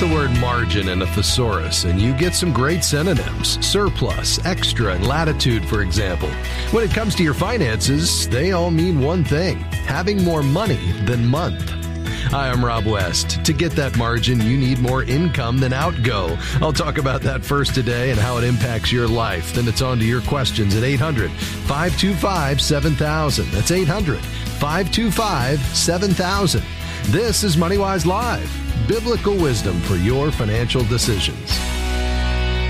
the word margin in a thesaurus, and you get some great synonyms surplus, extra, and latitude, for example. When it comes to your finances, they all mean one thing having more money than month. Hi, I'm Rob West. To get that margin, you need more income than outgo. I'll talk about that first today and how it impacts your life. Then it's on to your questions at 800 525 7000. That's 800 525 7000. This is MoneyWise Live biblical wisdom for your financial decisions.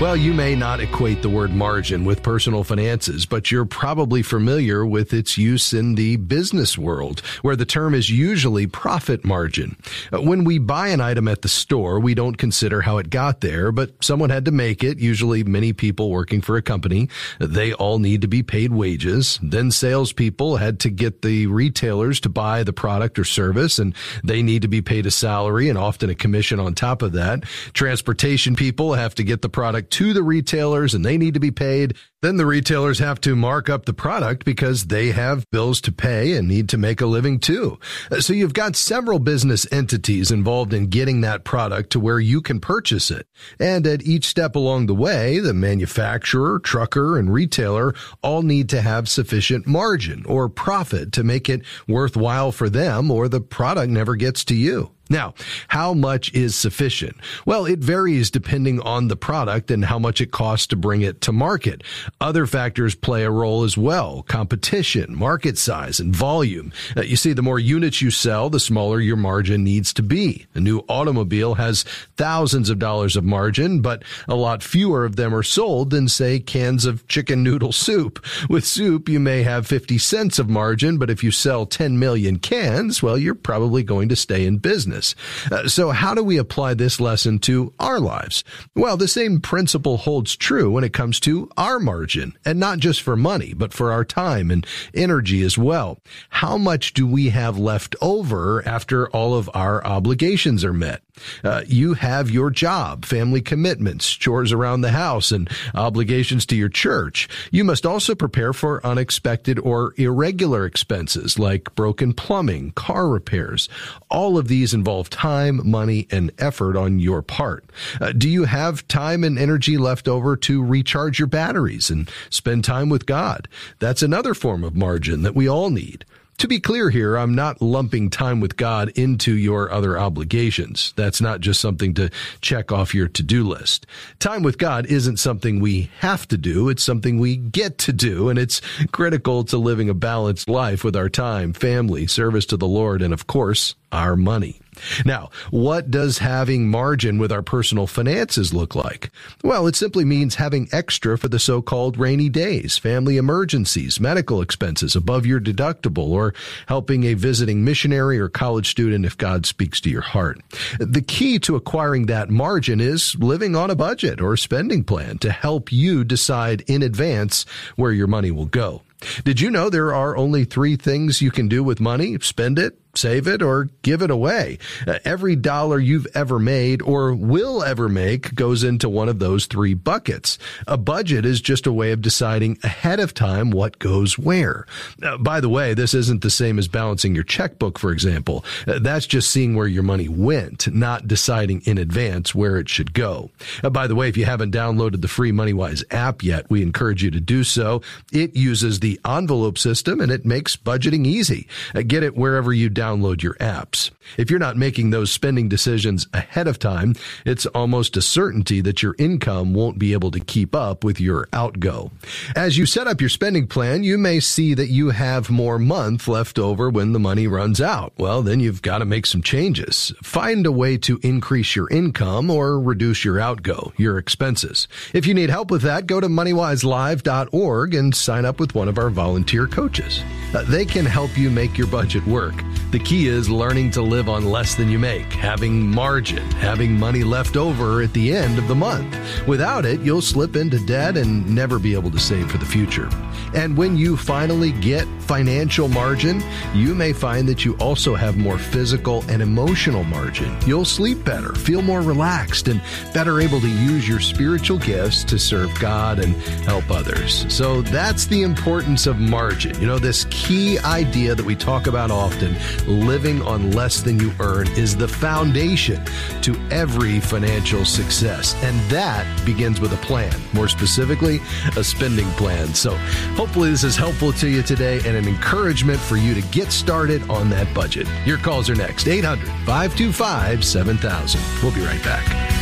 Well, you may not equate the word margin with personal finances, but you're probably familiar with its use in the business world, where the term is usually profit margin. Uh, when we buy an item at the store, we don't consider how it got there, but someone had to make it, usually many people working for a company. They all need to be paid wages. Then salespeople had to get the retailers to buy the product or service, and they need to be paid a salary and often a commission on top of that. Transportation people have to get the product to the retailers and they need to be paid. Then the retailers have to mark up the product because they have bills to pay and need to make a living too. Uh, so you've got several business entities involved in getting that product to where you can purchase it. And at each step along the way, the manufacturer, trucker, and retailer all need to have sufficient margin or profit to make it worthwhile for them or the product never gets to you. Now, how much is sufficient? Well, it varies depending on the product and how much it costs to bring it to market. Other factors play a role as well. Competition, market size, and volume. Uh, you see, the more units you sell, the smaller your margin needs to be. A new automobile has thousands of dollars of margin, but a lot fewer of them are sold than, say, cans of chicken noodle soup. With soup, you may have 50 cents of margin, but if you sell 10 million cans, well, you're probably going to stay in business. Uh, so how do we apply this lesson to our lives? Well, the same principle holds true when it comes to our margin and not just for money, but for our time and energy as well. How much do we have left over after all of our obligations are met? Uh, you have your job, family commitments, chores around the house, and obligations to your church. You must also prepare for unexpected or irregular expenses like broken plumbing, car repairs. All of these involve time, money, and effort on your part. Uh, do you have time and energy left over to recharge your batteries and spend time with God? That's another form of margin that we all need. To be clear here, I'm not lumping time with God into your other obligations. That's not just something to check off your to-do list. Time with God isn't something we have to do. It's something we get to do. And it's critical to living a balanced life with our time, family, service to the Lord, and of course, our money. Now, what does having margin with our personal finances look like? Well, it simply means having extra for the so-called rainy days, family emergencies, medical expenses above your deductible, or helping a visiting missionary or college student if God speaks to your heart. The key to acquiring that margin is living on a budget or spending plan to help you decide in advance where your money will go. Did you know there are only three things you can do with money? Spend it, save it or give it away. Uh, every dollar you've ever made or will ever make goes into one of those three buckets. A budget is just a way of deciding ahead of time what goes where. Uh, by the way, this isn't the same as balancing your checkbook, for example. Uh, that's just seeing where your money went, not deciding in advance where it should go. By the way, if you haven't downloaded the free MoneyWise app yet, we encourage you to do so. It uses the envelope system and it makes budgeting easy. Get it wherever you your apps. If you're not making those spending decisions ahead of time, it's almost a certainty that your income won't be able to keep up with your outgo. As you set up your spending plan, you may see that you have more month left over when the money runs out. Well, then you've got to make some changes. Find a way to increase your income or reduce your outgo, your expenses. If you need help with that, go to moneywiselive.org and sign up with one of our volunteer coaches. Uh, they can help you make your budget work. The key is learning to live on less than you make, having margin, having money left over at the end of the month. Without it, you'll slip into debt and never be able to save for the future. And when you finally get financial margin, you may find that you also have more physical and emotional margin. You'll sleep better, feel more relaxed, and better able to use your spiritual gifts to serve God and help others. So that's the importance of margin. You know, this key idea that we talk about often living on less than you earn is the foundation to every financial success. And that begins with a plan, more specifically, a spending plan. So hopefully, this is helpful to you today and an encouragement for you to get started on that budget. Your calls are next 800 525 7000. We'll be right back.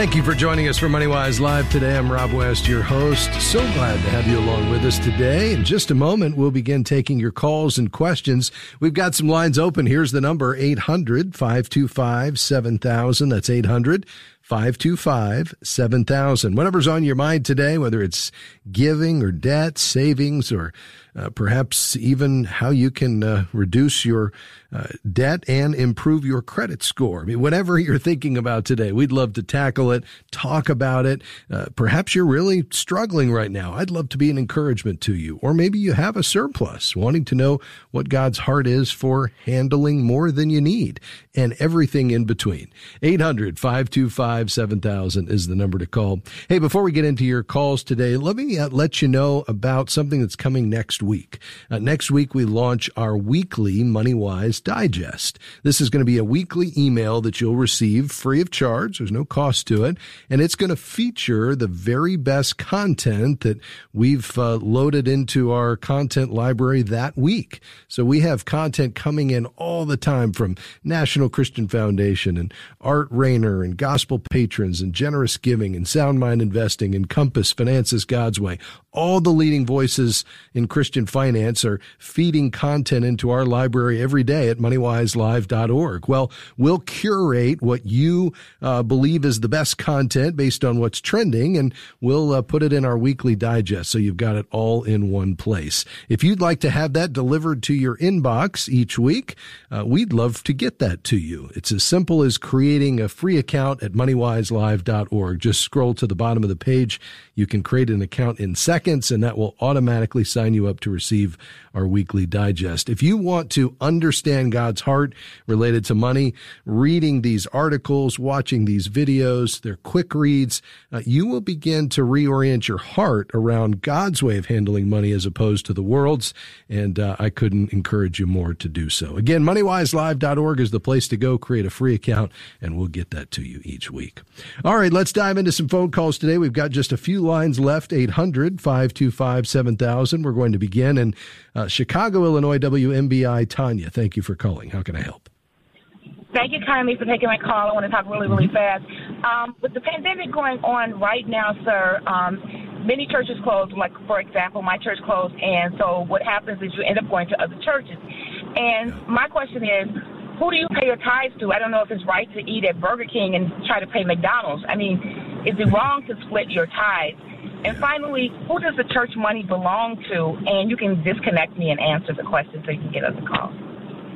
Thank you for joining us for MoneyWise Live today. I'm Rob West, your host. So glad to have you along with us today. In just a moment, we'll begin taking your calls and questions. We've got some lines open. Here's the number 800 525 7000. That's 800 525 7000. Whatever's on your mind today, whether it's giving or debt, savings, or uh, perhaps even how you can uh, reduce your uh, debt and improve your credit score. I mean, whatever you're thinking about today, we'd love to tackle it, talk about it. Uh, perhaps you're really struggling right now. I'd love to be an encouragement to you. Or maybe you have a surplus, wanting to know what God's heart is for handling more than you need and everything in between. 800 525 7000 is the number to call. Hey, before we get into your calls today, let me uh, let you know about something that's coming next week. Uh, next week, we launch our weekly MoneyWise Digest. This is going to be a weekly email that you'll receive free of charge. There's no cost to it. And it's going to feature the very best content that we've uh, loaded into our content library that week. So we have content coming in all the time from national National Christian Foundation and Art Rainer and Gospel Patrons and Generous Giving and Sound Mind Investing and Compass Finances God's Way. All the leading voices in Christian finance are feeding content into our library every day at moneywiselive.org. Well, we'll curate what you uh, believe is the best content based on what's trending and we'll uh, put it in our weekly digest so you've got it all in one place. If you'd like to have that delivered to your inbox each week, uh, we'd love to get that to you. It's as simple as creating a free account at moneywiselive.org. Just scroll to the bottom of the page. You can create an account in seconds and that will automatically sign you up to receive our weekly digest. If you want to understand God's heart related to money, reading these articles, watching these videos, they're quick reads, uh, you will begin to reorient your heart around God's way of handling money as opposed to the world's. And uh, I couldn't encourage you more to do so. Again, moneywiselive.org is the place to go. Create a free account and we'll get that to you each week. All right, let's dive into some phone calls today. We've got just a few lines left 800 525 7000. We're going to begin. And uh, Chicago, Illinois, WMBI. Tanya, thank you for calling. How can I help? Thank you kindly for taking my call. I want to talk really, really fast. Um, with the pandemic going on right now, sir, um, many churches closed. Like, for example, my church closed. And so what happens is you end up going to other churches. And my question is, who do you pay your tithes to? I don't know if it's right to eat at Burger King and try to pay McDonald's. I mean, is it wrong to split your tithes? And finally, who does the church money belong to? And you can disconnect me and answer the question so you can get us a call.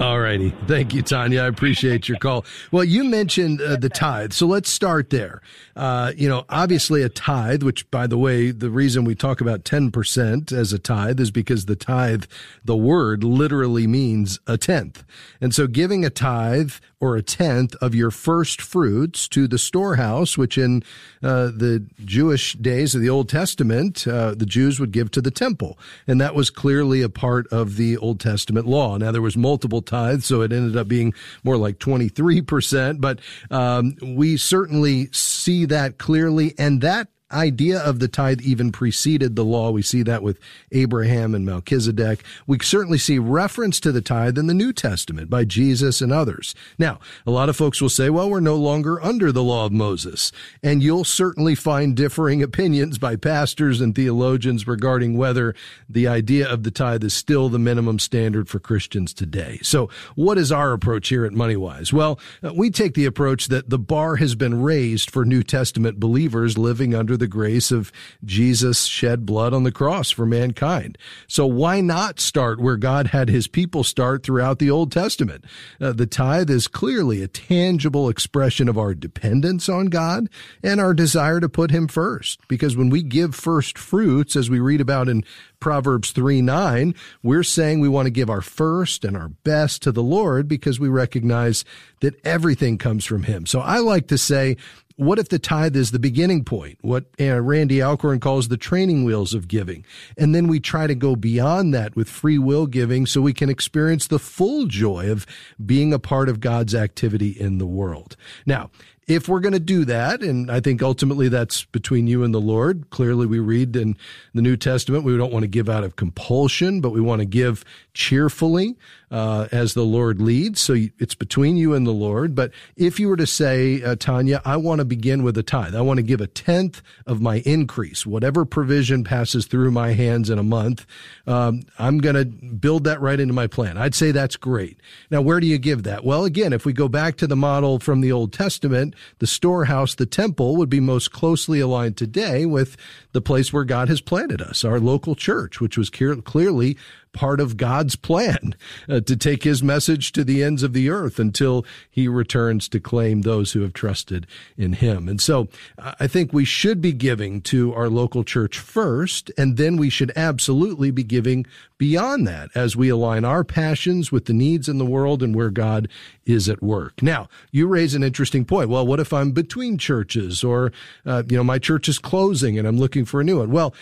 All righty. Thank you, Tanya. I appreciate your call. Well, you mentioned uh, the tithe. So let's start there. Uh, you know, obviously a tithe, which by the way, the reason we talk about 10% as a tithe is because the tithe, the word literally means a tenth. And so giving a tithe or a tenth of your first fruits to the storehouse, which in uh, the Jewish days of the Old Testament, uh, the Jews would give to the temple. And that was clearly a part of the Old Testament law. Now, there was multiple tithes, so it ended up being more like 23%, but um, we certainly see that clearly. And that idea of the tithe even preceded the law. We see that with Abraham and Melchizedek. We certainly see reference to the tithe in the New Testament by Jesus and others. Now, a lot of folks will say, well, we're no longer under the law of Moses. And you'll certainly find differing opinions by pastors and theologians regarding whether the idea of the tithe is still the minimum standard for Christians today. So what is our approach here at MoneyWise? Well, uh, we take the approach that the bar has been raised for New Testament believers living under the the grace of Jesus shed blood on the cross for mankind. So why not start where God had his people start throughout the Old Testament? Uh, the tithe is clearly a tangible expression of our dependence on God and our desire to put him first. Because when we give first fruits, as we read about in Proverbs 3 9, we're saying we want to give our first and our best to the Lord because we recognize that everything comes from Him. So I like to say, what if the tithe is the beginning point? What Randy Alcorn calls the training wheels of giving. And then we try to go beyond that with free will giving so we can experience the full joy of being a part of God's activity in the world. Now, if we're going to do that, and I think ultimately that's between you and the Lord. Clearly, we read in the New Testament, we don't want to give out of compulsion, but we want to give cheerfully uh, as the Lord leads. So it's between you and the Lord. But if you were to say, uh, Tanya, I want to begin with a tithe, I want to give a tenth of my increase, whatever provision passes through my hands in a month, um, I'm going to build that right into my plan. I'd say that's great. Now, where do you give that? Well, again, if we go back to the model from the Old Testament, the storehouse, the temple would be most closely aligned today with the place where God has planted us, our local church, which was clearly part of God's plan uh, to take his message to the ends of the earth until he returns to claim those who have trusted in him. And so I think we should be giving to our local church first, and then we should absolutely be giving beyond that as we align our passions with the needs in the world and where God is at work. Now, you raise an interesting point. Well, what if I'm between churches or, uh, you know, my church is closing and I'm looking for a new one? Well,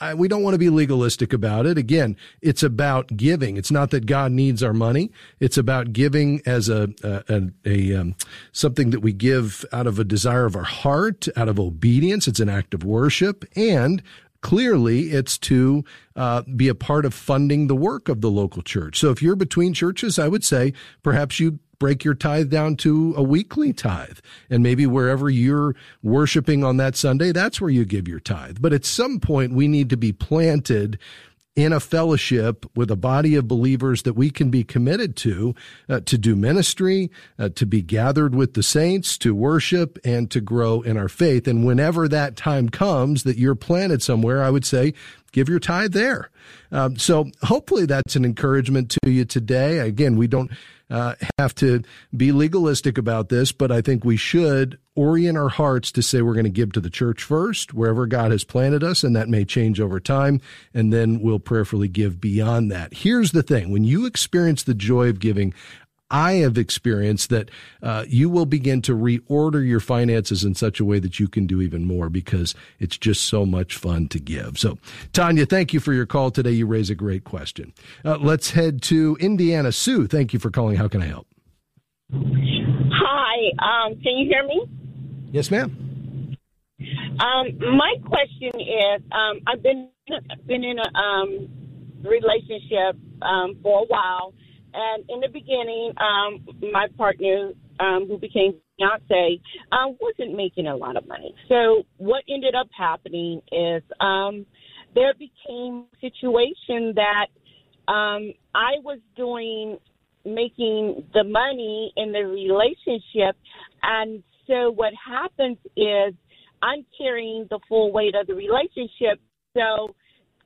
I, we don't want to be legalistic about it. Again, it's about giving. It's not that God needs our money. It's about giving as a, a, a, a um, something that we give out of a desire of our heart, out of obedience. It's an act of worship and clearly it's to uh, be a part of funding the work of the local church. So if you're between churches, I would say perhaps you break your tithe down to a weekly tithe. And maybe wherever you're worshiping on that Sunday, that's where you give your tithe. But at some point, we need to be planted in a fellowship with a body of believers that we can be committed to, uh, to do ministry, uh, to be gathered with the saints, to worship, and to grow in our faith. And whenever that time comes that you're planted somewhere, I would say, give your tithe there. Um, so hopefully that's an encouragement to you today. Again, we don't uh, have to be legalistic about this, but I think we should orient our hearts to say we're going to give to the church first, wherever God has planted us, and that may change over time, and then we'll prayerfully give beyond that. Here's the thing when you experience the joy of giving, I have experienced that uh, you will begin to reorder your finances in such a way that you can do even more because it's just so much fun to give. So, Tanya, thank you for your call today. You raise a great question. Uh, let's head to Indiana. Sue, thank you for calling. How can I help? Hi, um, can you hear me? Yes, ma'am. Um, my question is, um, I've been been in a um, relationship um, for a while and in the beginning, um, my partner, um, who became fiance, um, wasn't making a lot of money. So what ended up happening is um, there became a situation that um, I was doing, making the money in the relationship, and so what happens is I'm carrying the full weight of the relationship. So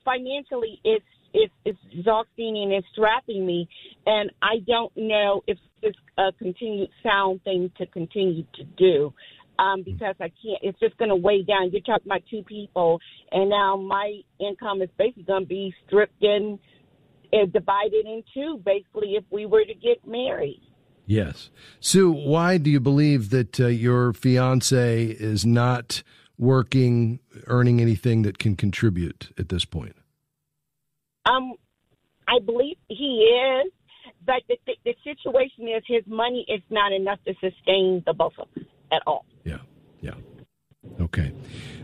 financially, it's it's, it's exhausting and it's strapping me. And I don't know if it's a continued sound thing to continue to do. Um, because I can't, it's just going to weigh down. You're talking about two people, and now my income is basically going to be stripped and uh, divided in two, basically, if we were to get married. Yes. Sue, why do you believe that uh, your fiance is not working, earning anything that can contribute at this point? Um, I believe he is, but the, the, the situation is his money is not enough to sustain the both of us at all. Yeah, yeah. Okay.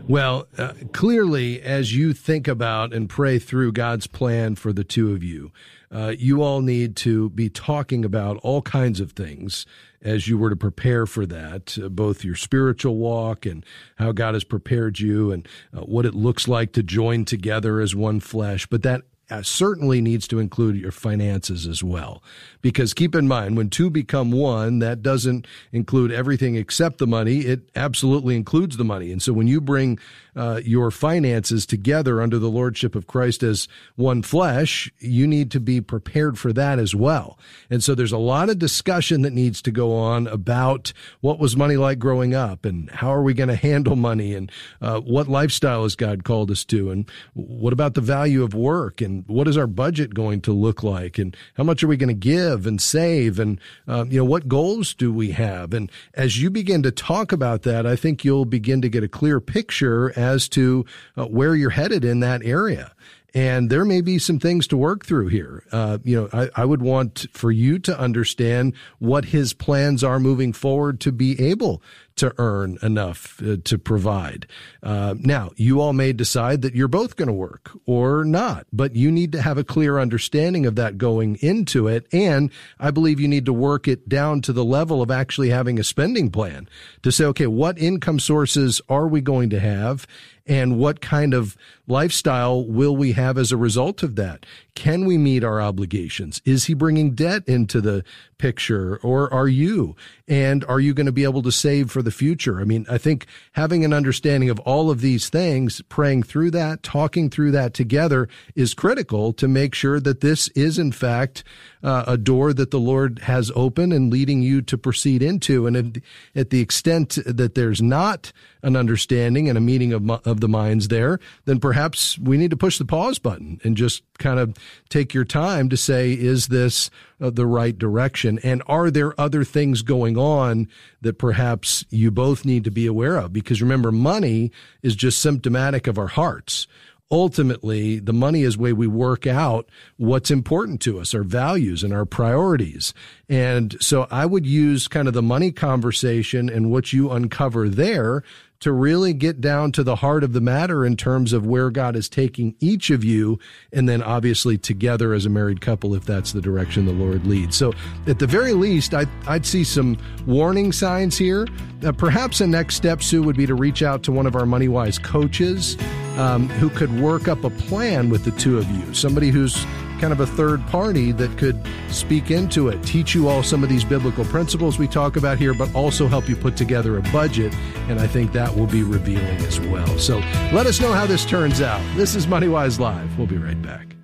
Well, uh, clearly, as you think about and pray through God's plan for the two of you, uh, you all need to be talking about all kinds of things as you were to prepare for that, uh, both your spiritual walk and how God has prepared you and uh, what it looks like to join together as one flesh. But that uh, certainly needs to include your finances as well. Because keep in mind, when two become one, that doesn't include everything except the money. It absolutely includes the money. And so when you bring uh, your finances together under the lordship of Christ as one flesh, you need to be prepared for that as well. And so there's a lot of discussion that needs to go on about what was money like growing up and how are we going to handle money and uh, what lifestyle has God called us to and what about the value of work and what is our budget going to look like? And how much are we going to give and save? And uh, you know what goals do we have? And as you begin to talk about that, I think you'll begin to get a clear picture as to uh, where you're headed in that area. And there may be some things to work through here. Uh, you know, I, I, would want for you to understand what his plans are moving forward to be able to earn enough uh, to provide. Uh, now, you all may decide that you're both going to work or not, but you need to have a clear understanding of that going into it. And I believe you need to work it down to the level of actually having a spending plan to say, okay, what income sources are we going to have? and what kind of lifestyle will we have as a result of that? Can we meet our obligations? Is he bringing debt into the picture or are you? And are you going to be able to save for the future? I mean, I think having an understanding of all of these things, praying through that, talking through that together is critical to make sure that this is in fact uh, a door that the Lord has open and leading you to proceed into. And at the extent that there's not an understanding and a meeting of, of the minds there, then perhaps we need to push the pause button and just kind of take your time to say, is this uh, the right direction? And are there other things going on that perhaps you both need to be aware of? Because remember, money is just symptomatic of our hearts ultimately the money is way we work out what's important to us, our values and our priorities. And so I would use kind of the money conversation and what you uncover there to really get down to the heart of the matter in terms of where God is taking each of you, and then obviously together as a married couple if that's the direction the Lord leads. So, at the very least, I'd, I'd see some warning signs here. Uh, perhaps a next step, Sue, would be to reach out to one of our MoneyWise coaches um, who could work up a plan with the two of you, somebody who's kind of a third party that could speak into it, teach you all some of these biblical principles we talk about here, but also help you put together a budget. And I think that will be revealing as well. So let us know how this turns out. This is MoneyWise Live. We'll be right back.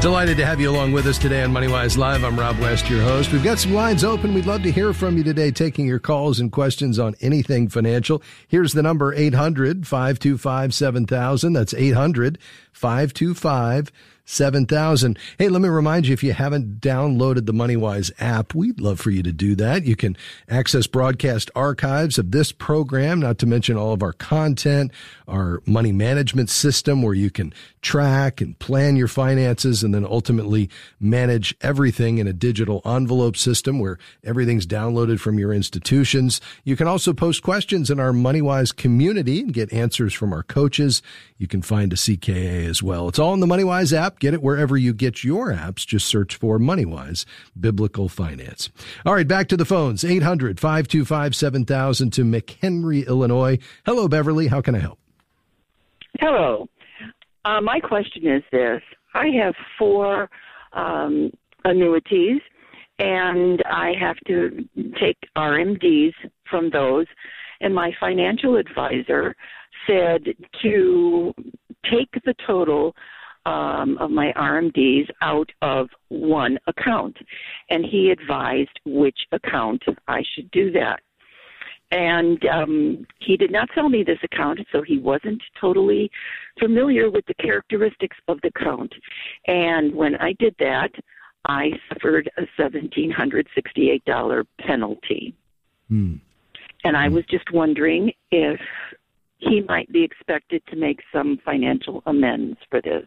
Delighted to have you along with us today on MoneyWise Live. I'm Rob West, your host. We've got some lines open. We'd love to hear from you today, taking your calls and questions on anything financial. Here's the number 800 525 7000. That's 800 525 7000. Hey, let me remind you if you haven't downloaded the MoneyWise app, we'd love for you to do that. You can access broadcast archives of this program, not to mention all of our content, our money management system where you can track and plan your finances and then ultimately manage everything in a digital envelope system where everything's downloaded from your institutions. You can also post questions in our MoneyWise community and get answers from our coaches. You can find a CKA as well. It's all in the MoneyWise app. Get it wherever you get your apps. Just search for MoneyWise Biblical Finance. All right, back to the phones. 800 525 7000 to McHenry, Illinois. Hello, Beverly. How can I help? Hello. Uh, my question is this I have four um, annuities, and I have to take RMDs from those. And my financial advisor said to take the total um, of my RMDs out of one account. And he advised which account I should do that. And um, he did not sell me this account, so he wasn't totally familiar with the characteristics of the account. And when I did that, I suffered a $1,768 penalty. Hmm. And I was just wondering if he might be expected to make some financial amends for this.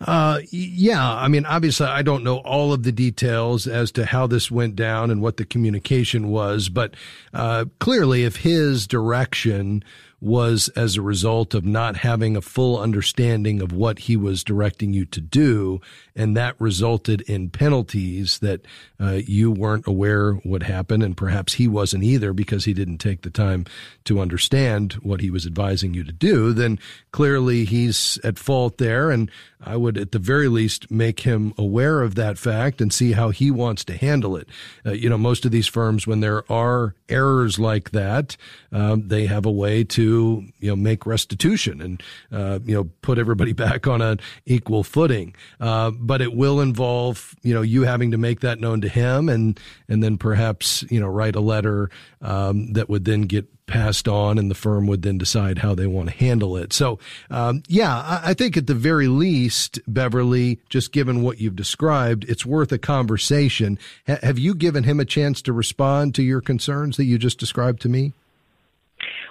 Uh, yeah, I mean, obviously, I don't know all of the details as to how this went down and what the communication was, but uh, clearly, if his direction was as a result of not having a full understanding of what he was directing you to do. And that resulted in penalties that uh, you weren't aware would happen. And perhaps he wasn't either because he didn't take the time to understand what he was advising you to do. Then clearly he's at fault there. And I would, at the very least, make him aware of that fact and see how he wants to handle it. Uh, you know, most of these firms, when there are errors like that, um, they have a way to, you know, make restitution and, uh, you know, put everybody back on an equal footing. Uh, but it will involve, you know, you having to make that known to him and, and then perhaps, you know, write a letter, um, that would then get passed on and the firm would then decide how they want to handle it. So, um, yeah, I, I, think at the very least, Beverly, just given what you've described, it's worth a conversation. H- have you given him a chance to respond to your concerns that you just described to me?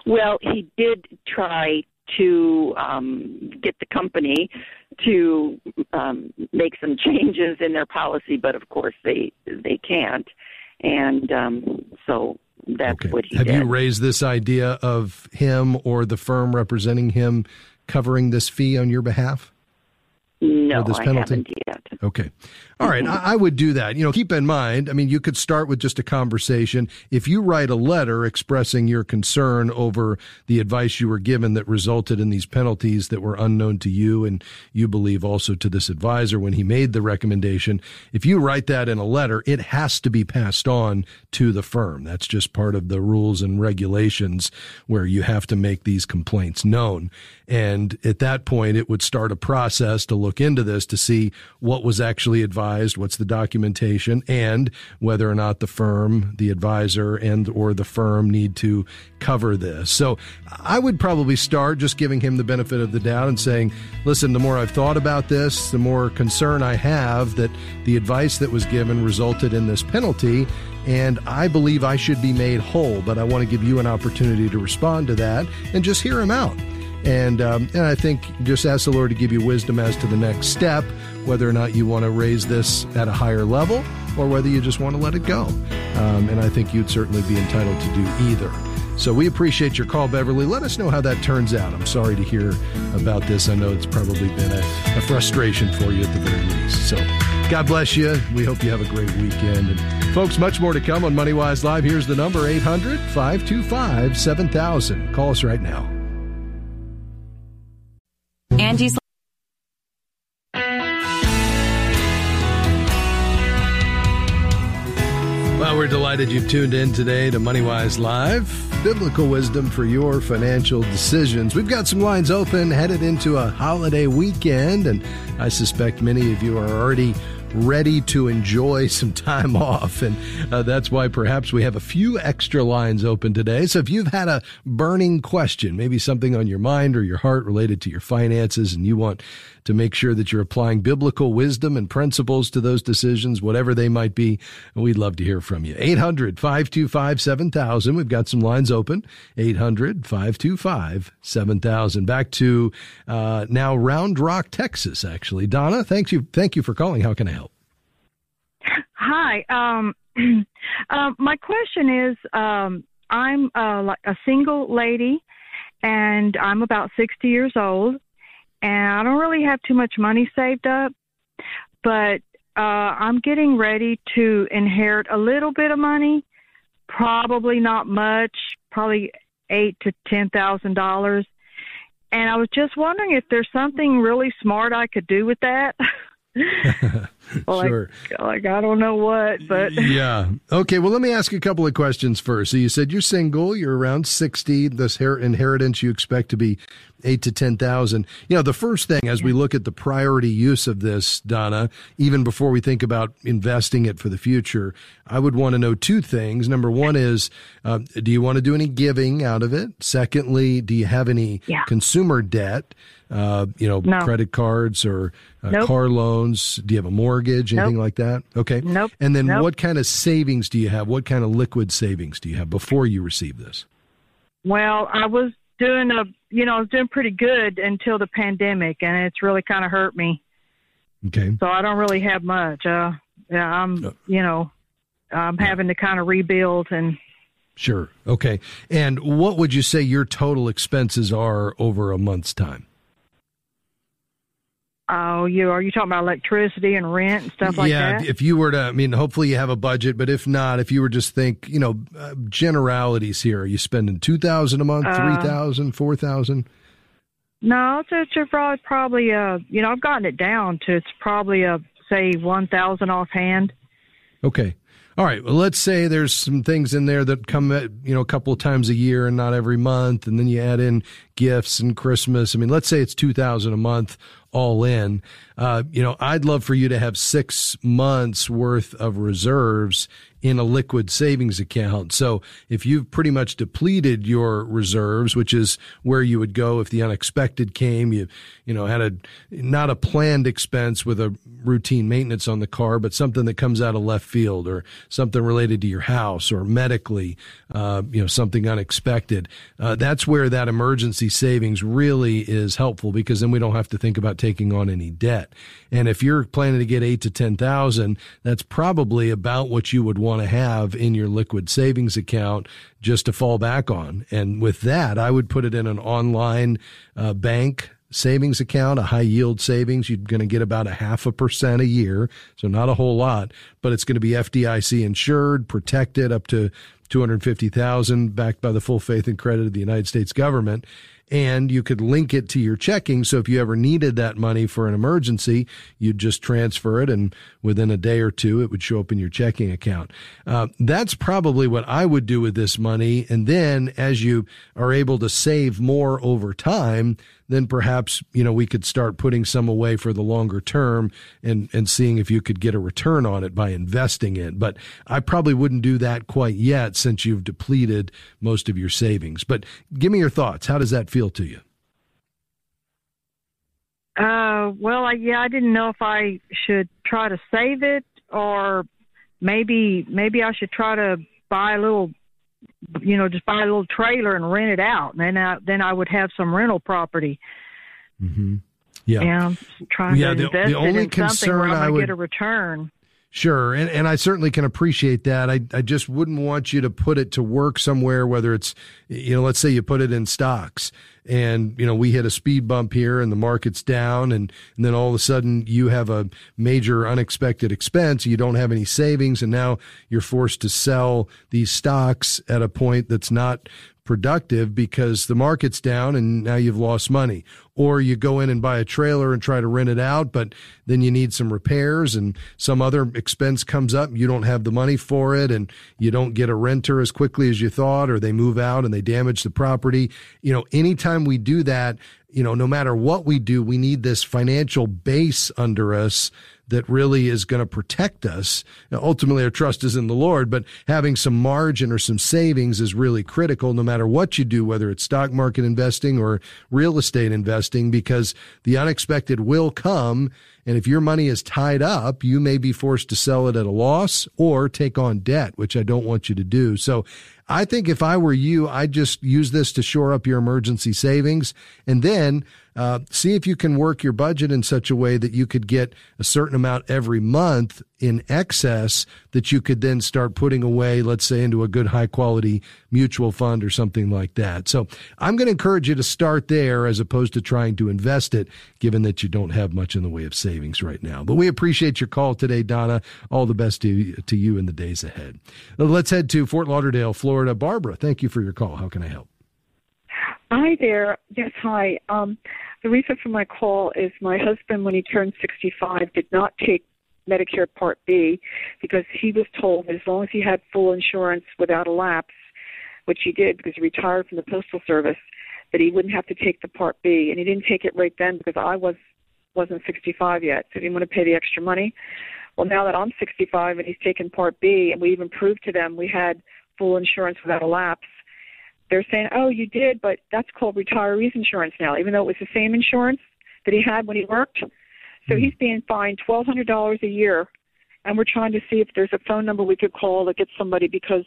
Well, he did try to um, get the company to um, make some changes in their policy, but of course they they can't, and um, so that's okay. what he Have did. you raised this idea of him or the firm representing him covering this fee on your behalf? No, this I penalty? haven't yet. Okay. All right. I, I would do that. You know, keep in mind, I mean, you could start with just a conversation. If you write a letter expressing your concern over the advice you were given that resulted in these penalties that were unknown to you and you believe also to this advisor when he made the recommendation, if you write that in a letter, it has to be passed on to the firm. That's just part of the rules and regulations where you have to make these complaints known. And at that point, it would start a process to look into this to see what was actually what's the documentation, and whether or not the firm, the advisor, and or the firm need to cover this. So I would probably start just giving him the benefit of the doubt and saying, listen, the more I've thought about this, the more concern I have that the advice that was given resulted in this penalty. And I believe I should be made whole, but I want to give you an opportunity to respond to that and just hear him out. And, um, and I think just ask the Lord to give you wisdom as to the next step, whether or not you want to raise this at a higher level or whether you just want to let it go. Um, and I think you'd certainly be entitled to do either. So we appreciate your call, Beverly. Let us know how that turns out. I'm sorry to hear about this. I know it's probably been a, a frustration for you at the very least. So God bless you. We hope you have a great weekend. And folks, much more to come on MoneyWise Live. Here's the number 800 525 7000. Call us right now. Angie's Well, we're delighted you've tuned in today to MoneyWise Live, biblical wisdom for your financial decisions. We've got some lines open headed into a holiday weekend, and I suspect many of you are already ready to enjoy some time off. And uh, that's why perhaps we have a few extra lines open today. So if you've had a burning question, maybe something on your mind or your heart related to your finances, and you want to make sure that you're applying biblical wisdom and principles to those decisions, whatever they might be, we'd love to hear from you. 800 525 7000. We've got some lines open. 800 525 7000. Back to uh, now Round Rock, Texas, actually. Donna, thank you. Thank you for calling. How can I help? Hi. Um, uh, my question is um, I'm uh, a single lady, and I'm about 60 years old, and I don't really have too much money saved up, but uh, I'm getting ready to inherit a little bit of money, probably not much, probably eight to ten thousand dollars. And I was just wondering if there's something really smart I could do with that. sure. Like, like I don't know what, but yeah. Okay. Well, let me ask a couple of questions first. So you said you're single. You're around sixty. This her- inheritance you expect to be eight to ten thousand. You know, the first thing as we look at the priority use of this, Donna, even before we think about investing it for the future, I would want to know two things. Number one is, uh, do you want to do any giving out of it? Secondly, do you have any Yeah. consumer debt? Uh, you know, No. credit cards or uh, Nope. car loans? Do you have a mortgage? Anything Nope. like that? Okay. Nope. And then Nope. what kind of savings do you have? What kind of liquid savings do you have before you receive this? Well, I was doing a, you know, I was doing pretty good until the pandemic, and it's really kind of hurt me. Okay. So I don't really have much. Uh, yeah, I'm, No. you know, I'm having to kind of rebuild, and Sure. Okay. And what would you say your total expenses are over a month's time? Oh, you are you talking about electricity and rent and stuff like yeah, that? Yeah, if you were to, I mean, hopefully you have a budget, but if not, if you were just think, you know, uh, generalities here, are you spending two thousand a month, Uh, three thousand, four thousand? No, it's, it's probably probably uh you know I've gotten it down to it's probably a say one thousand offhand. Okay. All right. Well, let's say there's some things in there that come, at, you know, a couple of times a year and not every month, and then you add in gifts and Christmas. I mean, let's say it's two thousand a month all in. Uh, you know, I'd love for you to have six months worth of reserves in a liquid savings account. So if you've pretty much depleted your reserves, which is where you would go if the unexpected came, you, you know, had a, not a planned expense with a routine maintenance on the car, but something that comes out of left field or something related to your house or medically, uh, you know, something unexpected. Uh, that's where that emergency savings really is helpful because then we don't have to think about taking on any debt. And if you're planning to get eight to 10,000, that's probably about what you would want to have in your liquid savings account just to fall back on. And with that, I would put it in an online uh, bank savings account, a high yield savings. You're going to get about a half a percent a year. So not a whole lot, but it's going to be FDIC insured, protected up to 250,000 backed by the full faith and credit of the United States government and you could link it to your checking. So if you ever needed that money for an emergency, you'd just transfer it, and within a day or two, it would show up in your checking account. Uh, that's probably what I would do with this money. And then as you are able to save more over time, then perhaps, you know, we could start putting some away for the longer term and, and seeing if you could get a return on it by investing it. But I probably wouldn't do that quite yet since you've depleted most of your savings. But give me your thoughts. How does that feel to you? Uh, well, I, yeah, I didn't know if I should try to save it or maybe maybe I should try to buy a little, you know, just buy a little trailer and rent it out, and then I, then I would have some rental property. Mm-hmm. Yeah, and trying yeah, to the, invest the only in something where I'm I would get a return. Sure, and and I certainly can appreciate that. I I just wouldn't want you to put it to work somewhere, whether it's you know, let's say you put it in stocks, and you know we hit a speed bump here, and the market's down, and and then all of a sudden you have a major unexpected expense. You don't have any savings, and now you're forced to sell these stocks at a point that's not productive because the market's down and now you've lost money. Or you go in and buy a trailer and try to rent it out, but then you need some repairs and some other expense comes up. You don't have the money for it and you don't get a renter as quickly as you thought, or they move out and they damage the property. You know, anytime we do that, you know, no matter what we do, we need this financial base under us that really is going to protect us. Now, ultimately, our trust is in the Lord, but having some margin or some savings is really critical no matter what you do, whether it's stock market investing or real estate investing, because the unexpected will come. And if your money is tied up, you may be forced to sell it at a loss or take on debt, which I don't want you to do. So I think if I were you, I'd just use this to shore up your emergency savings and then uh, see if you can work your budget in such a way that you could get a certain amount every month in excess that you could then start putting away, let's say, into a good high quality mutual fund or something like that. So I'm going to encourage you to start there as opposed to trying to invest it, given that you don't have much in the way of savings right now. But we appreciate your call today, Donna. All the best to, to you in the days ahead. Let's head to Fort Lauderdale, Florida. Barbara, thank you for your call. How can I help? Hi there. Yes, hi. Um, the reason for my call is my husband, when he turned 65, did not take Medicare Part B because he was told as long as he had full insurance without a lapse, which he did because he retired from the Postal Service, that he wouldn't have to take the Part B. And he didn't take it right then because I was wasn't 65 yet, so he didn't want to pay the extra money. Well, now that I'm 65 and he's taken Part B, and we even proved to them we had full insurance without a lapse they're saying, "Oh, you did, but that's called retirees insurance now, even though it was the same insurance that he had when he worked." So hmm. he's being fined twelve hundred dollars a year, and we're trying to see if there's a phone number we could call to get somebody because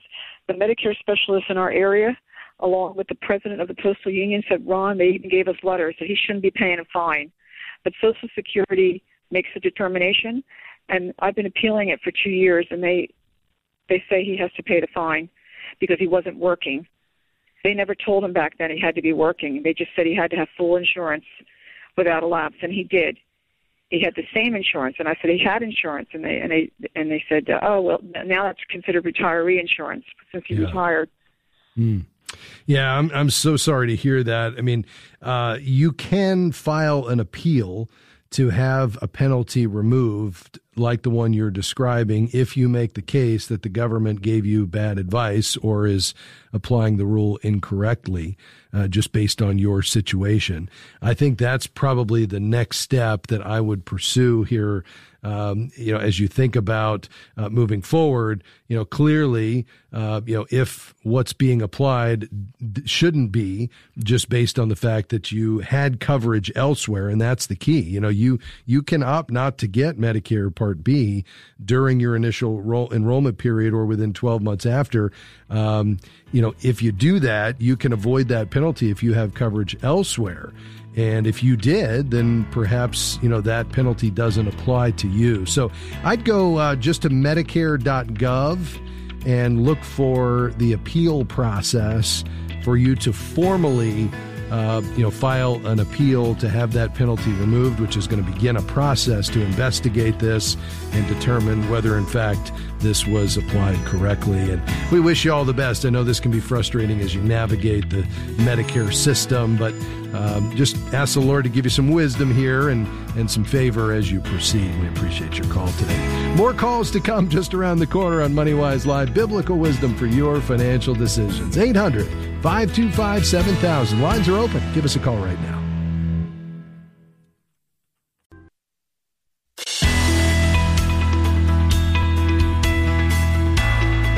the Medicare specialist in our area, along with the president of the postal union, said, "Ron, they even gave us letters that he shouldn't be paying a fine, but Social Security makes a determination, and I've been appealing it for two years, and they they say he has to pay the fine." because he wasn't working. They never told him back then he had to be working. They just said he had to have full insurance without a lapse, and he did. He had the same insurance, and I said he had insurance, and they and they and they said, oh well, now that's considered retiree insurance since he Yeah. retired. Mm. Yeah, I'm I'm so sorry to hear that. I mean, uh, you can file an appeal to have a penalty removed like the one you're describing if you make the case that the government gave you bad advice or is applying the rule incorrectly uh, just based on your situation. I think that's probably the next step that I would pursue here um, you know, as you think about uh, moving forward, you know, clearly, uh, you know, if what's being applied d- shouldn't be just based on the fact that you had coverage elsewhere, and that's the key. You know, you you can opt not to get Medicare Part B during your initial ro- enrollment period or within 12 months after. Um, you know, if you do that, you can avoid that penalty if you have coverage elsewhere. And if you did, then perhaps, you know, that penalty doesn't apply to you. So I'd go uh, just to medicare.gov and look for the appeal process for you to formally, uh, you know, file an appeal to have that penalty removed, which is going to begin a process to investigate this and determine whether, in fact, this was applied correctly. And we wish you all the best. I know this can be frustrating as you navigate the Medicare system, but um, just ask the Lord to give you some wisdom here and, and some favor as you proceed. We appreciate your call today. More calls to come just around the corner on MoneyWise Live. Biblical wisdom for your financial decisions. 800 525 7000. Lines are open. Give us a call right now.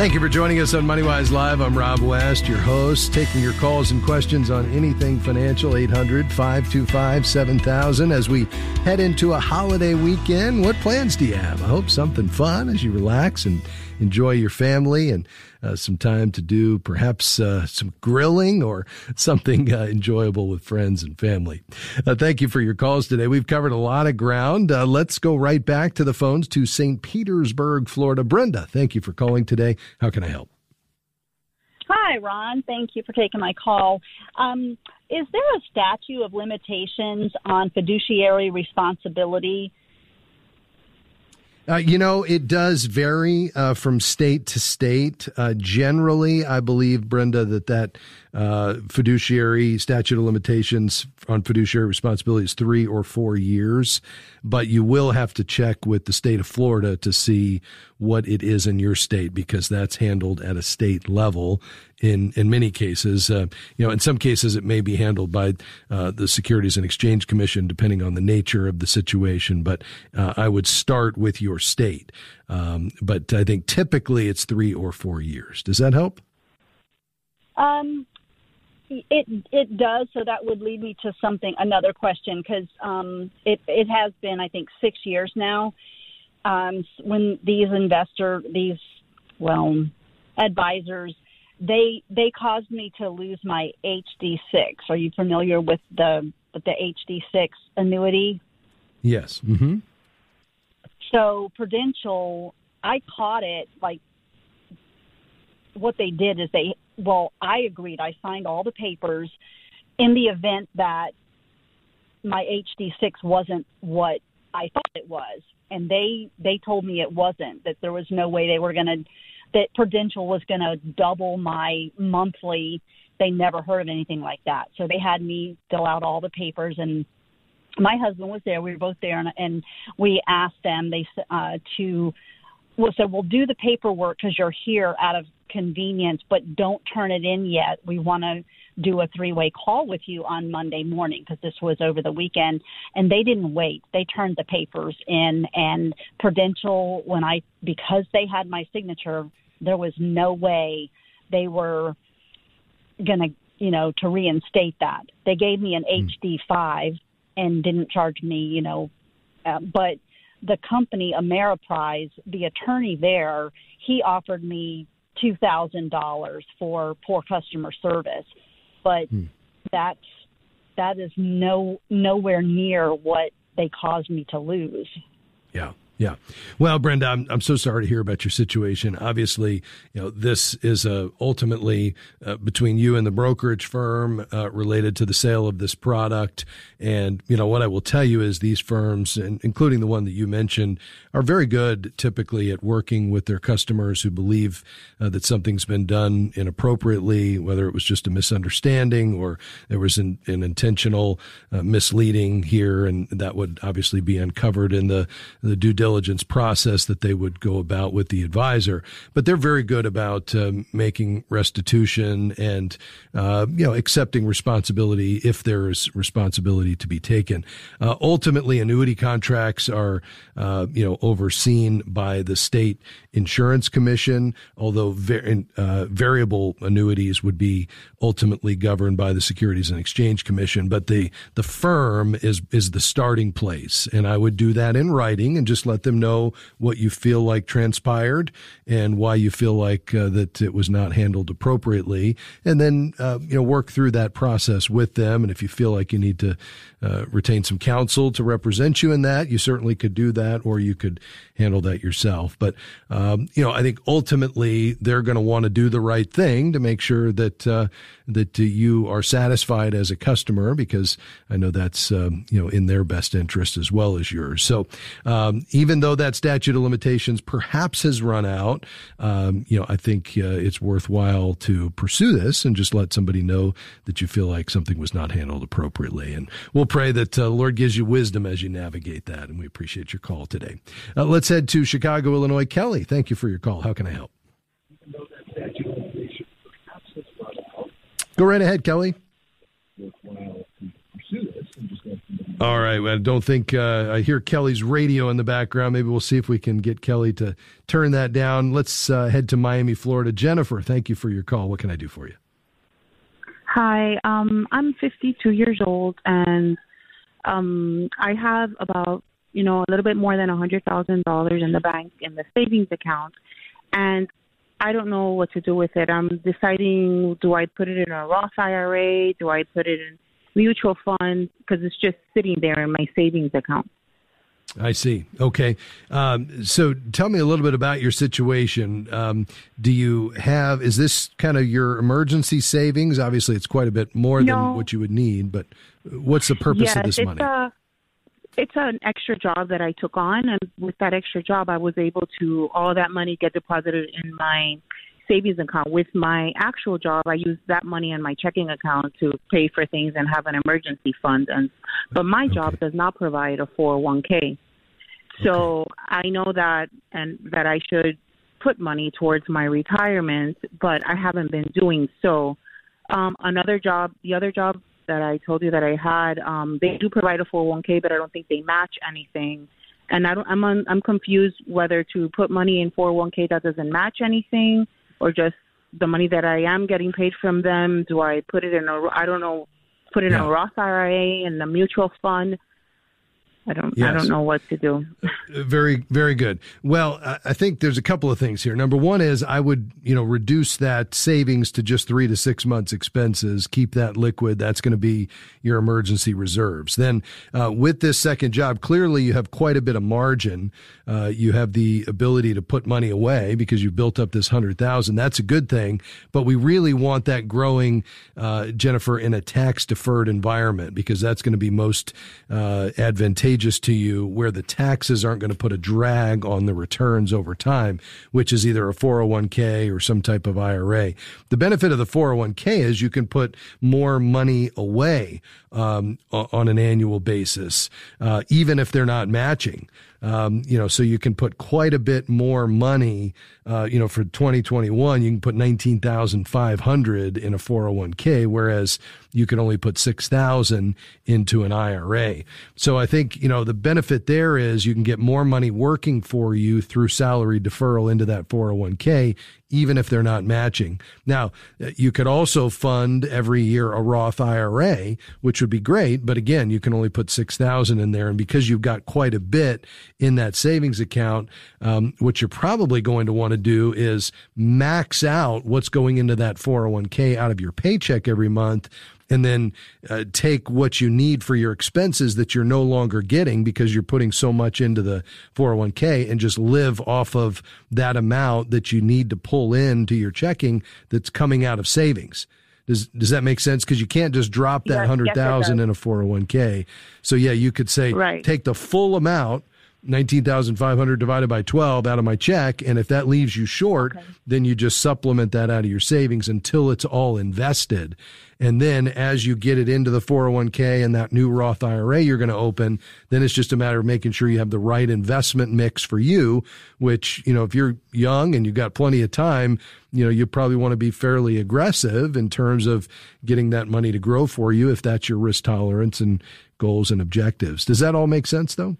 Thank you for joining us on MoneyWise Live. I'm Rob West, your host, taking your calls and questions on anything financial. 800 525 7000. As we head into a holiday weekend, what plans do you have? I hope something fun as you relax and enjoy your family and uh, some time to do perhaps uh, some grilling or something uh, enjoyable with friends and family. Uh, thank you for your calls today. We've covered a lot of ground. Uh, let's go right back to the phones to St. Petersburg, Florida. Brenda, thank you for calling today. How can I help? Hi, Ron. Thank you for taking my call. Um, is there a statute of limitations on fiduciary responsibility? Uh, you know, it does vary uh, from state to state. Uh, generally, I believe, Brenda, that that uh, fiduciary statute of limitations on fiduciary responsibility is three or four years. But you will have to check with the state of Florida to see what it is in your state because that's handled at a state level. In in many cases, uh, you know, in some cases it may be handled by uh, the Securities and Exchange Commission, depending on the nature of the situation. But uh, I would start with your state. Um, but I think typically it's three or four years. Does that help? Um, it it does. So that would lead me to something another question because um, it it has been I think six years now um, when these investor these well advisors they they caused me to lose my HD six. Are you familiar with the with the HD six annuity? Yes. Mm-hmm. So Prudential, I caught it like what they did is they well, I agreed. I signed all the papers in the event that my HD6 wasn't what I thought it was. And they they told me it wasn't that there was no way they were going to that Prudential was going to double my monthly. They never heard of anything like that. So they had me fill out all the papers and my husband was there. We were both there, and, and we asked them they uh, to well said we'll do the paperwork because you're here out of convenience, but don't turn it in yet. We want to do a three way call with you on Monday morning because this was over the weekend, and they didn't wait. They turned the papers in, and Prudential when I because they had my signature, there was no way they were gonna you know to reinstate that. They gave me an HD five and didn't charge me, you know, uh, but the company Ameriprise, the attorney there, he offered me two thousand dollars for poor customer service, but Hmm. that's that is no nowhere near what they caused me to lose. Yeah. Yeah. Well, Brenda, I'm, I'm so sorry to hear about your situation. Obviously, you know, this is uh, ultimately uh, between you and the brokerage firm uh, related to the sale of this product. And, you know, what I will tell you is these firms, and including the one that you mentioned, are very good typically at working with their customers who believe uh, that something's been done inappropriately, whether it was just a misunderstanding or there was an, an intentional uh, misleading here. And that would obviously be uncovered in the, the due diligence process that they would go about with the advisor. But they're very good about um, making restitution and, uh, you know, accepting responsibility if there is responsibility to be taken. Uh, ultimately, annuity contracts are, uh, you know, overseen by the state insurance commission, although uh, variable annuities would be ultimately governed by the Securities and Exchange Commission. But the, the firm is, is the starting place. And I would do that in writing and just let them know what you feel like transpired and why you feel like uh, that it was not handled appropriately. And then, uh, you know, work through that process with them. And if you feel like you need to uh, retain some counsel to represent you in that, you certainly could do that, or you could handle that yourself. But, um, you know, I think ultimately they're going to want to do the right thing to make sure that, uh, that you are satisfied as a customer because I know that's, um, you know, in their best interest as well as yours. So, um, even though that statute of limitations perhaps has run out, um, you know, I think uh, it's worthwhile to pursue this and just let somebody know that you feel like something was not handled appropriately. And we'll pray that uh, Lord gives you wisdom as you navigate that. And we appreciate your call today. Uh, let's head to Chicago, Illinois. Kelly, thank you for your call. How can I help? Go right ahead, Kelly. All right. Well, I don't think uh, I hear Kelly's radio in the background. Maybe we'll see if we can get Kelly to turn that down. Let's uh, head to Miami, Florida. Jennifer, thank you for your call. What can I do for you? Hi, um, I'm 52 years old, and um, I have about you know a little bit more than a hundred thousand dollars in the bank in the savings account, and I don't know what to do with it. I'm deciding: do I put it in a Roth IRA? Do I put it in mutual fund? Because it's just sitting there in my savings account. I see. Okay. Um, so tell me a little bit about your situation. Um, do you have, is this kind of your emergency savings? Obviously, it's quite a bit more No. than what you would need, but what's the purpose yes, of this it's money? A, it's an extra job that I took on, and with that extra job, I was able to all that money get deposited in my savings account. With my actual job, I use that money in my checking account to pay for things and have an emergency fund. And but my job does not provide a 401k, so I know that and that I should put money towards my retirement, but I haven't been doing so. Um, another job, the other job that I told you that I had, um, they do provide a 401k, but I don't think they match anything. And I don't, I'm un, I'm confused whether to put money in 401k that doesn't match anything, or just the money that I am getting paid from them. Do I put it in a, I don't know, put it in Yeah. a Roth IRA and a mutual fund? I don't, I don't know what to do. Very, very good. Well, I- I think there's a couple of things here. Number one is I would, you know, reduce that savings to just three to six months expenses. Keep that liquid. That's going to be your emergency reserves. Then, uh, with this second job, clearly you have quite a bit of margin. Uh, you have the ability to put money away because you've built up this hundred thousand. That's a good thing. But we really want that growing, uh, Jennifer, in a tax deferred environment because that's going to be most uh, advantageous to you where the taxes aren't going to put a drag on the returns over time, which is either a 401k or some type of IRA. The benefit of the 401k is you can put more money away um, on an annual basis, uh, even if they're not matching. Um, you know, so you can put quite a bit more money. Uh, you know, for 2021, you can put 19,500 in a 401k, whereas you can only put 6,000 into an IRA. So I think, you know, the benefit there is you can get more money working for you through salary deferral into that 401k, even if they're not matching. Now, uh, you could also fund every year a Roth IRA, which would be great, but again, you can only put 6,000 in there and because you've got quite a bit in that savings account, um, what you're probably going to want to do is max out what's going into that 401k out of your paycheck every month and then uh, take what you need for your expenses that you're no longer getting because you're putting so much into the 401k and just live off of that amount that you need to pull into your checking that's coming out of savings. Does does that make sense? Because you can't just drop that Yes, yes, hundred thousand does. in a four hundred one k. So yeah, you could say Right. take the full amount, nineteen thousand five hundred divided by twelve, out of my check, and if that leaves you short, then you just supplement that out of your savings until it's all invested. And then as you get it into the 401k and that new Roth IRA you're going to open, then it's just a matter of making sure you have the right investment mix for you, which, you know, if you're young and you've got plenty of time, you know, you probably want to be fairly aggressive in terms of getting that money to grow for you if that's your risk tolerance and goals and objectives. Does that all make sense though?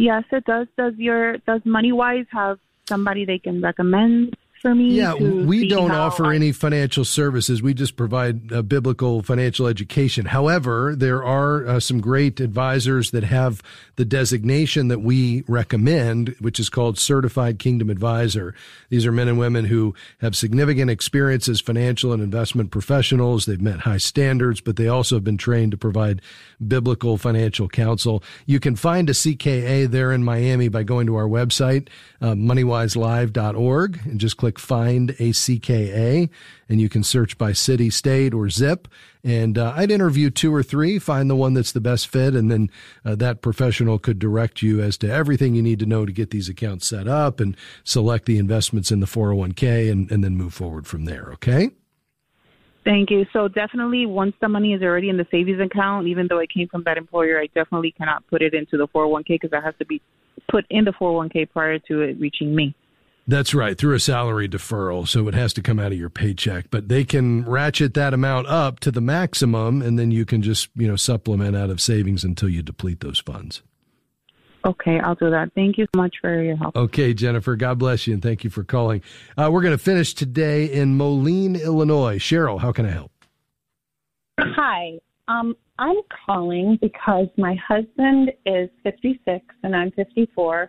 Yes, it does. Does your does MoneyWise have somebody they can recommend for me? Yeah, we don't offer I- any financial services. We just provide uh, biblical financial education. However, there are uh, some great advisors that have the designation that we recommend, which is called Certified Kingdom Advisor. These are men and women who have significant experience as financial and investment professionals. They've met high standards, but they also have been trained to provide biblical financial counsel. You can find a CKA there in Miami by going to our website, uh, moneywiselive.org, and just click find a CKA, and you can search by city, state, or zip. And uh, I'd interview two or three, find the one that's the best fit, and then uh, that professional could direct you as to everything you need to know to get these accounts set up and select the investments in the 401k and, and then move forward from there. Okay? Thank you. So definitely, once the money is already in the savings account, even though it came from that employer, I definitely cannot put it into the 401k because it has to be put in the 401k prior to it reaching me. That's right, through a salary deferral. So it has to come out of your paycheck, but they can ratchet that amount up to the maximum and then you can just, you know, supplement out of savings until you deplete those funds. Okay, I'll do that. Thank you so much for your help. Okay, Jennifer, God bless you and thank you for calling. Uh, we're going to finish today in Moline, Illinois. Cheryl, how can I help? Hi. Um, I'm calling because my husband is 56 and I'm 54,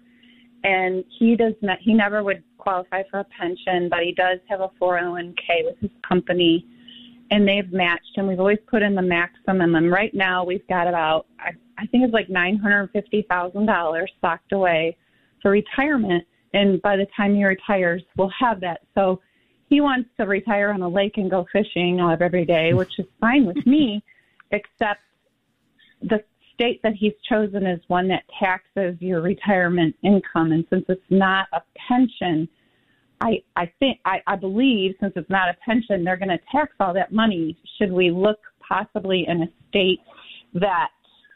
and he does not. He never would qualify for a pension, but he does have a 401k with his company, and they've matched, and we've always put in the maximum. And right now we've got about I, I think it's like nine hundred fifty thousand dollars socked away for retirement, and by the time he retires, we'll have that. So he wants to retire on a lake and go fishing every day, which is fine with me, except the state that he's chosen is one that taxes your retirement income, and since it's not a pension, I I think I, I believe since it's not a pension, they're going to tax all that money. Should we look possibly in a state that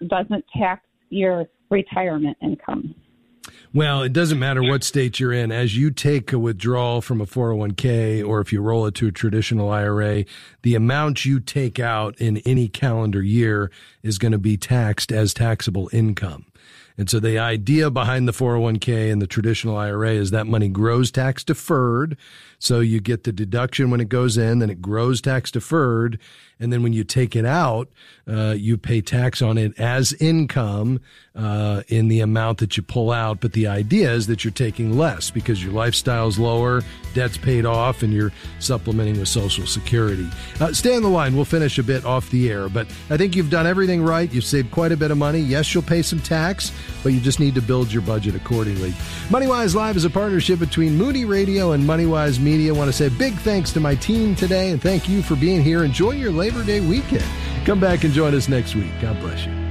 doesn't tax your retirement income? Well, it doesn't matter what state you're in. As you take a withdrawal from a 401k or if you roll it to a traditional IRA, the amount you take out in any calendar year is going to be taxed as taxable income. And so the idea behind the 401k and the traditional IRA is that money grows tax deferred. So you get the deduction when it goes in, then it grows tax deferred. And then when you take it out, uh, you pay tax on it as income uh, in the amount that you pull out. But the idea is that you're taking less because your lifestyle's lower, debt's paid off, and you're supplementing with Social Security. Uh, stay on the line. We'll finish a bit off the air. But I think you've done everything right. You've saved quite a bit of money. Yes, you'll pay some tax, but you just need to build your budget accordingly. MoneyWise Live is a partnership between Moody Radio and MoneyWise Media. I want to say big thanks to my team today and thank you for being here. Enjoy your Labor Day weekend. Come back and join us next week. God bless you.